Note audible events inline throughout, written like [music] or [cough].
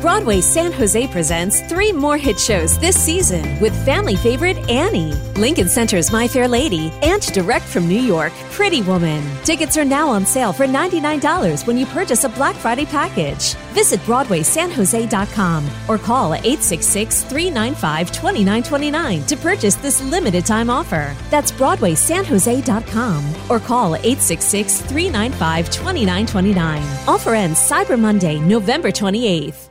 Broadway San Jose presents three more hit shows this season with family favorite Annie, Lincoln Center's My Fair Lady, and direct from New York, Pretty Woman. Tickets are now on sale for $99 when you purchase a Black Friday package. Visit BroadwaySanJose.com or call 866 395 2929 to purchase this limited time offer. That's BroadwaySanJose.com or call 866 395 2929. Offer ends Cyber Monday, November 28th.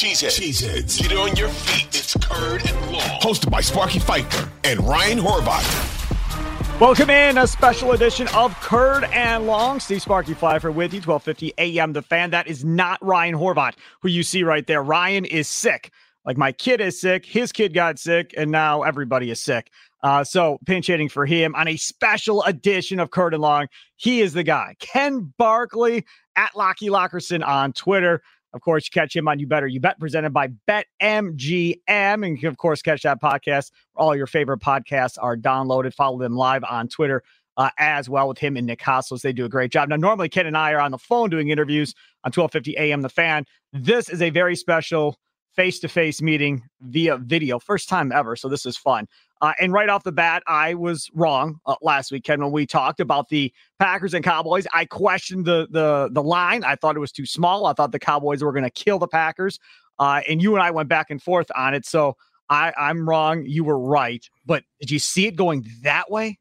Cheeseheads. Cheeseheads. Get on your feet. It's Curd and Long. Hosted by Sparky Fifer and Ryan Horvath. Welcome in a special edition of Curd and Long. Steve Sparky Fifer with you, 1250 AM The Fan. That is not Ryan Horvath, who you see right there. Ryan is sick. Like my kid is sick, his kid got sick, and now everybody is sick. Uh, so pinch hitting for him on a special edition of Curd and Long. He is the guy. Ken Barkley at Locky Lockerson on Twitter. Of course, catch him on You Better You Bet, presented by BetMGM. And you can, of course, catch that podcast. All your favorite podcasts are downloaded. Follow them live on Twitter uh, as well with him and Nick Kostos. They do a great job. Now, normally Ken and I are on the phone doing interviews on 1250 AM The Fan. This is a very special face-to-face meeting via video first time ever so this is fun uh, and right off the bat i was wrong uh, last weekend when we talked about the packers and cowboys. I questioned the the the line. I thought it was too small. I thought the cowboys were going to kill the packers uh, and you and i went back and forth on it. So i i'm wrong. You were right. But did you see it going that way?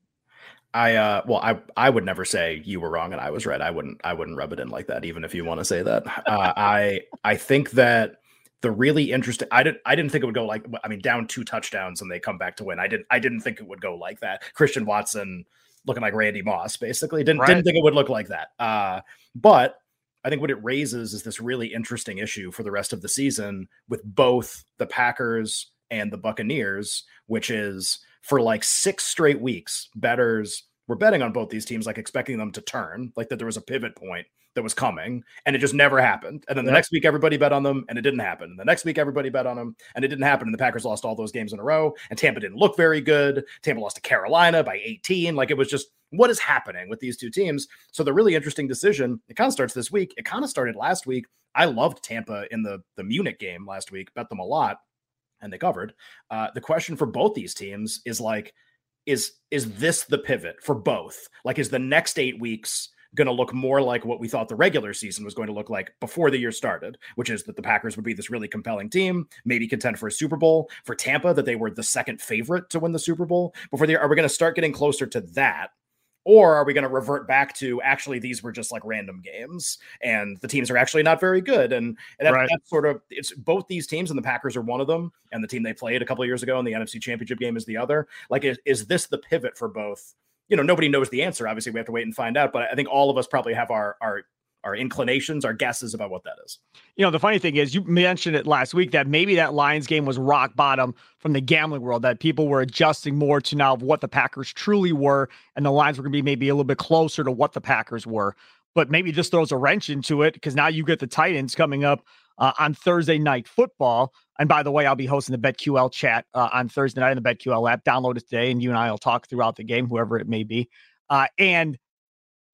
I uh well I I would never say you were wrong and I was right. I wouldn't I wouldn't rub it in like that even if you want to say that. Uh, I I think that the really interesting I didn't I didn't think it would go like I mean down two touchdowns and they come back to win. I didn't I didn't think it would go like that. Christian Watson looking like Randy Moss basically. Didn't right. didn't think it would look like that. Uh but I think what it raises is this really interesting issue for the rest of the season with both the Packers and the Buccaneers, which is for like six straight weeks, bettors were betting on both these teams, like expecting them to turn, like that there was a pivot point that was coming, and it just never happened. And then the next week, everybody bet on them, and it didn't happen. And the next week, everybody bet on them, and it didn't happen. And the Packers lost all those games in a row, and Tampa didn't look very good. Tampa lost to Carolina by 18. Like it was just what is happening with these two teams. So the really interesting decision, it kind of starts this week. It kind of started last week. I loved Tampa in the the Munich game last week, bet them a lot, and they covered. Uh, the question for both these teams is like, is is this the pivot for both? Like, is the next eight weeks? Going to look more like what we thought the regular season was going to look like before the year started, which is that the Packers would be this really compelling team, maybe contend for a Super Bowl. For Tampa, that they were the second favorite to win the Super Bowl before the year. Are we going to start getting closer to that? Or are we going to revert back to actually these were just like random games and the teams are actually not very good? And, and that, right. that's sort of it's both these teams and the Packers are one of them, and the team they played a couple years ago in the NFC Championship game is the other. Like, is, is this the pivot for both? You know, nobody knows the answer. Obviously, we have to wait and find out. But I think all of us probably have our our our inclinations, our guesses about what that is. You know, the funny thing is, you mentioned it last week that maybe that Lions game was rock bottom from the gambling world, that people were adjusting more to now of what the Packers truly were, and the lines were going to be maybe a little bit closer to what the Packers were. But maybe just throws a wrench into it because now you get the Titans coming up uh, on Thursday night football. And by the way, I'll be hosting the BetQL chat uh, on Thursday night in the BetQL app. Download it today, and you and I will talk throughout the game, whoever it may be. Uh, and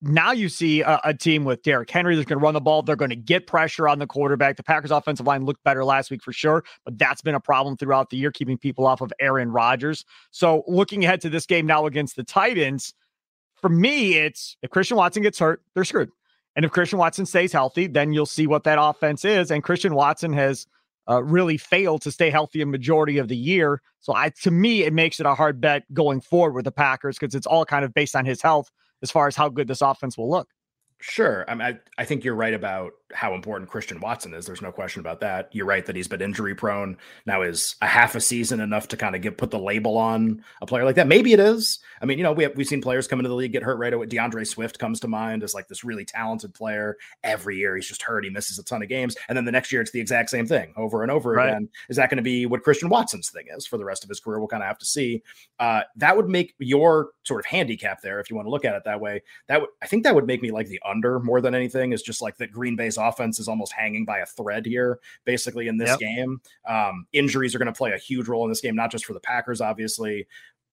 now you see a, a team with Derrick Henry that's going to run the ball. They're going to get pressure on the quarterback. The Packers' offensive line looked better last week for sure, but that's been a problem throughout the year, keeping people off of Aaron Rodgers. So looking ahead to this game now against the Titans, for me, it's if Christian Watson gets hurt, they're screwed. And if Christian Watson stays healthy, then you'll see what that offense is. And Christian Watson has uh, really failed to stay healthy a majority of the year. So I, to me, it makes it a hard bet going forward with the Packers because it's all kind of based on his health as far as how good this offense will look. Sure. I, mean, I, I think you're right about how important Christian Watson is. There's no question about that. You're right that he's been injury prone. Now is a half a season enough to kind of get put the label on a player like that? Maybe it is. I mean, you know, we have, we've seen players come into the league get hurt right away. D'Andre Swift comes to mind as like this really talented player. Every year he's just hurt. He misses a ton of games, and then the next year it's the exact same thing over and over right. again. Is that going to be what Christian Watson's thing is for the rest of his career? We'll kind of have to see. Uh, that would make your sort of handicap there, if you want to look at it that way. That would I think that would make me like the under more than anything is just like that Green Bay's offense is almost hanging by a thread here, basically in this yep. game. Um, injuries are going to play a huge role in this game, not just for the Packers, obviously.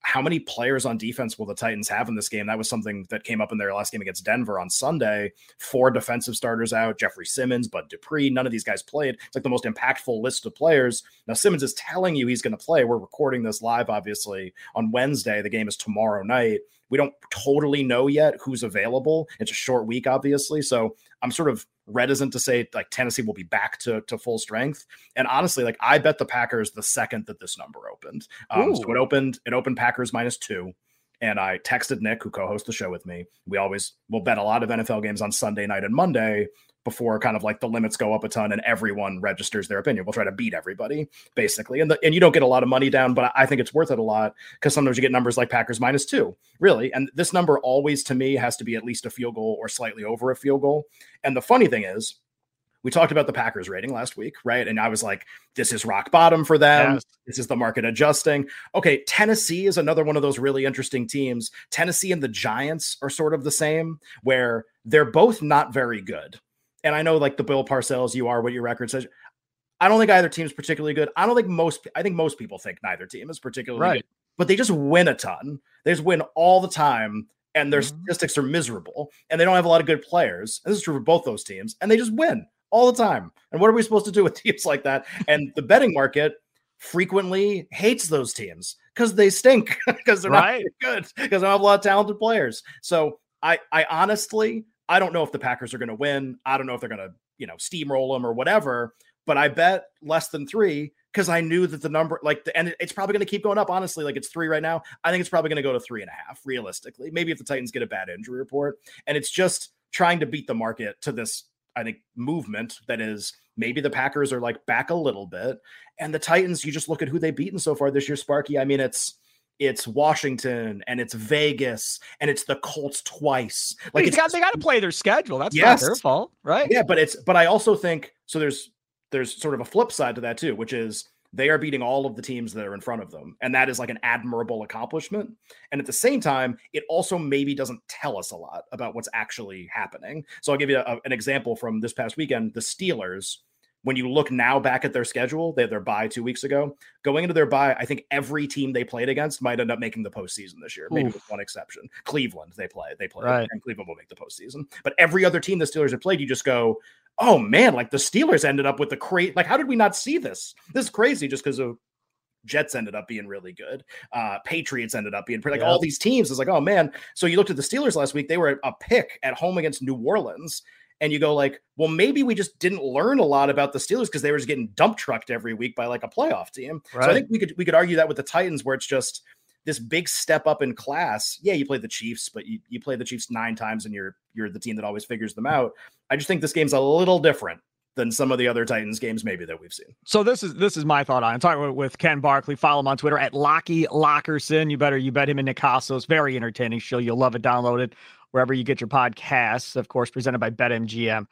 How many players on defense will the Titans have in this game? That was something that came up in their last game against Denver on Sunday. Four defensive starters out Jeffrey Simmons, Bud Dupree. None of these guys played. It's like the most impactful list of players. Now, Simmons is telling you he's going to play. We're recording this live, obviously, on Wednesday. The game is tomorrow night. We don't totally know yet who's available. It's a short week, obviously. So I'm sort of reticent to say like Tennessee will be back to, to full strength. And honestly, like I bet the Packers the second that this number opened. Um, so it opened, it opened Packers minus two. And I texted Nick, who co-hosts the show with me. We always will bet a lot of NFL games on Sunday night and Monday before kind of like the limits go up a ton and everyone registers their opinion. We'll try to beat everybody basically. And the, and you don't get a lot of money down, but I think it's worth it a lot because sometimes you get numbers like Packers minus two, really. And this number always to me has to be at least a field goal or slightly over a field goal. And the funny thing is, we talked about the Packers rating last week, right? And I was like, this is rock bottom for them. Yes. This is the market adjusting. Okay, Tennessee is another one of those really interesting teams. Tennessee and the Giants are sort of the same, where they're both not very good and I know like the Bill Parcells, you are what your record says. I don't think either team is particularly good. I don't think most. I think most people think neither team is particularly right. good, but they just win a ton. They just win all the time, and their mm-hmm. statistics are miserable, and they don't have a lot of good players. And this is true for both those teams, and they just win all the time. And what are we supposed to do with [laughs] teams like that? And the betting market frequently hates those teams because they stink [laughs] because they're right. not [laughs] good because they don't have a lot of talented players. So I, I honestly I don't know if the Packers are going to win. I don't know if they're going to, you know, steamroll them or whatever. But I bet less than three because I knew that the number, like, the, and it's probably going to keep going up. Honestly, like it's three right now. I think it's probably going to go to three and a half, realistically. Maybe if the Titans get a bad injury report, and it's just trying to beat the market to this, I think, movement that is maybe the Packers are like back a little bit, and the Titans. You just look at who they've beaten so far this year, Sparky. I mean, it's it's Washington and it's Vegas and it's the Colts twice. Like it's got, they got to play their schedule. That's yes. not their fault, right? Yeah, but it's but I also think so. There's there's sort of a flip side to that too, which is they are beating all of the teams that are in front of them, and that is like an admirable accomplishment. And at the same time, it also maybe doesn't tell us a lot about what's actually happening. So I'll give you a, an example from this past weekend: the Steelers when you look now back at their schedule, they had their bye two weeks ago. Going into their bye, I think every team they played against might end up making the postseason this year, maybe with one exception. Cleveland, they play, they play, right. and Cleveland will make the postseason. But every other team the Steelers have played, you just go, oh man, like the Steelers ended up with the crate. Like, how did we not see this? This is crazy just because of Jets ended up being really good. Uh, Patriots ended up being pretty, like yeah. all these teams. It's like, oh man. So you looked at the Steelers last week, they were a pick at home against New Orleans and you go like, well, maybe we just didn't learn a lot about the Steelers because they were just getting dump trucked every week by like a playoff team. Right. So I think we could we could argue that with the Titans, where it's just this big step up in class. Yeah, you play the Chiefs, but you, you play the Chiefs nine times and you're you're the team that always figures them out. I just think this game's a little different than some of the other Titans games maybe that we've seen. So this is this is my thought on it. I'm talking with Ken Barkley. Follow him on Twitter at Locky Lockerson. You better you bet him in Nick It's very entertaining show. You'll love it. Download it wherever you get your podcasts. Of course, presented by BetMGM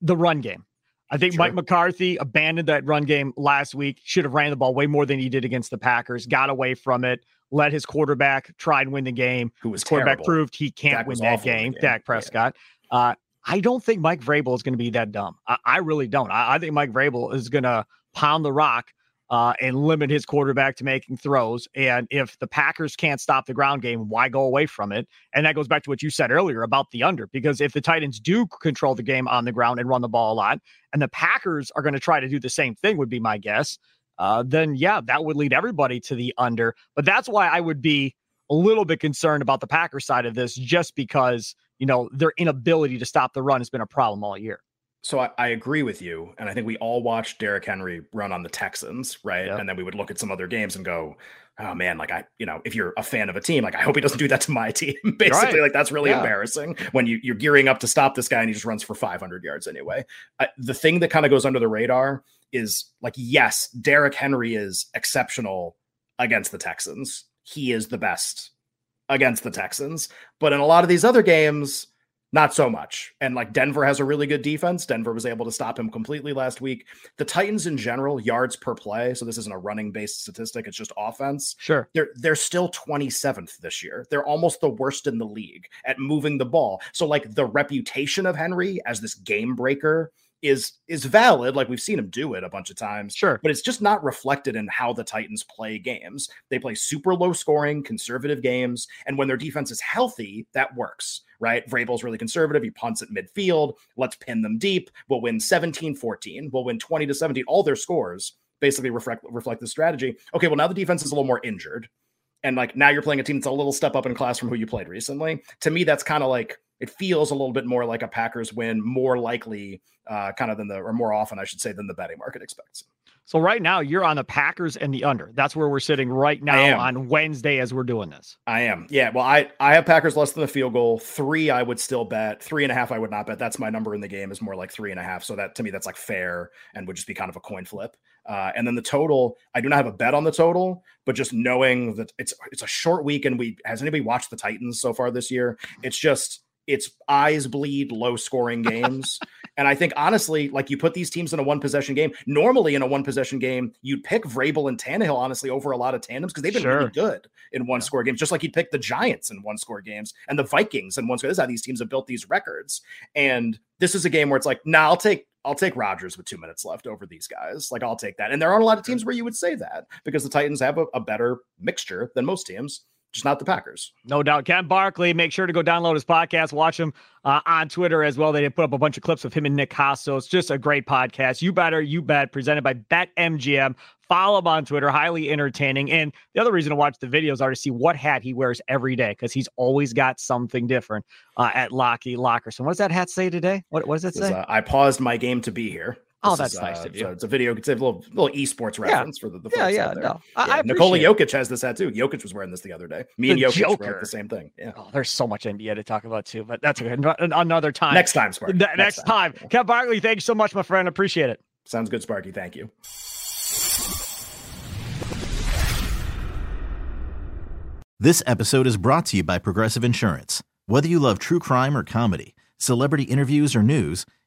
the run game. I think sure. Mike McCarthy abandoned that run game last week. Should have ran the ball way more than he did against the Packers. Got away from it. Let his quarterback try and win the game. Who was his quarterback terrible. proved he can't Dak win that game, game. Dak Prescott. Yeah. Uh, I don't think Mike Vrabel is going to be that dumb. I, I really don't. I, I, think Mike Vrabel is going to pound the rock uh, and limit his quarterback to making throws. And if the Packers can't stop the ground game, why go away from it? And that goes back to what you said earlier about the under, because if the Titans do control the game on the ground and run the ball a lot, and the Packers are going to try to do the same thing, would be my guess. Uh, then yeah, that would lead everybody to the under. But that's why I would be a little bit concerned about the Packers side of this, just because you know their inability to stop the run has been a problem all year. So I, I, agree with you, and I think we all watched Derrick Henry run on the Texans, right? Yep. And then we would look at some other games and go, "Oh man, like I, you know, if you're a fan of a team, like I hope he doesn't do that to my [laughs] team." Basically, right. like that's really yeah. embarrassing when you you're gearing up to stop this guy and he just runs for 500 yards anyway. I, the thing that kind of goes under the radar is like, yes, Derrick Henry is exceptional against the Texans. He is the best against the Texans, but in a lot of these other games not so much. And like Denver has a really good defense. Denver was able to stop him completely last week. The Titans in general, yards per play. So this isn't a running based statistic, it's just offense. Sure. They're they're still 27th this year. They're almost the worst in the league at moving the ball. So like the reputation of Henry as this game breaker is is valid like we've seen him do it a bunch of times sure. but it's just not reflected in how the titans play games. They play super low scoring conservative games and when their defense is healthy that works right? Vrabel's really conservative he punts at midfield let's pin them deep we'll win 17-14 we'll win 20 to 17 all their scores basically reflect reflect the strategy. Okay well now the defense is a little more injured and like now you're playing a team that's a little step up in class from who you played recently. To me that's kind of like it feels a little bit more like a Packers win, more likely, uh, kind of than the, or more often, I should say, than the betting market expects. So right now you're on the Packers and the under. That's where we're sitting right now on Wednesday as we're doing this. I am. Yeah. Well, I I have Packers less than the field goal. Three I would still bet. Three and a half I would not bet. That's my number in the game is more like three and a half. So that to me that's like fair and would just be kind of a coin flip. Uh, and then the total, I do not have a bet on the total, but just knowing that it's it's a short week and we has anybody watched the Titans so far this year? It's just it's eyes bleed low scoring [laughs] games. and I think honestly, like you put these teams in a one possession game. Normally in a one possession game, you'd pick Vrabel and Tannehill honestly over a lot of tandems because they've been sure. really good in one score games, just like you'd pick the Giants in one score games and the Vikings in one score. This is how these teams have built these records. And this is a game where it's like, nah, I'll take I'll take Rodgers with two minutes left over these guys. Like I'll take that. And there aren't a lot of teams where you would say that because the Titans have a, a better mixture than most teams just not the Packers. No doubt. Ken Barkley, make sure to go download his podcast, watch him uh, on Twitter as well. They did put up a bunch of clips of him and Nick Kostos. It's just a great podcast. You better, you bet, presented by BetMGM. Follow him on Twitter, highly entertaining. And the other reason to watch the videos are to see what hat he wears every day because he's always got something different uh, at Locky Locker. So, what does that hat say today? What, what does it say? Uh, I paused my game to be here. Oh, that's is, nice uh, of you. So it's a video. It's a little little esports reference yeah. for the, the yeah, yeah, no. I, yeah. I Nikola Jokic has this hat too. Jokic was wearing this the other day. Me the and Jokic Joker. were the same thing. Yeah. Oh, there's so much NBA to talk about too, but that's okay. Another time. Next time, Sparky. next, next, time. time. Ken Barkley, thank you so much, my friend. Appreciate it. Sounds good, Sparky. Thank you. This episode is brought to you by Progressive Insurance. Whether you love true crime or comedy, celebrity interviews or news,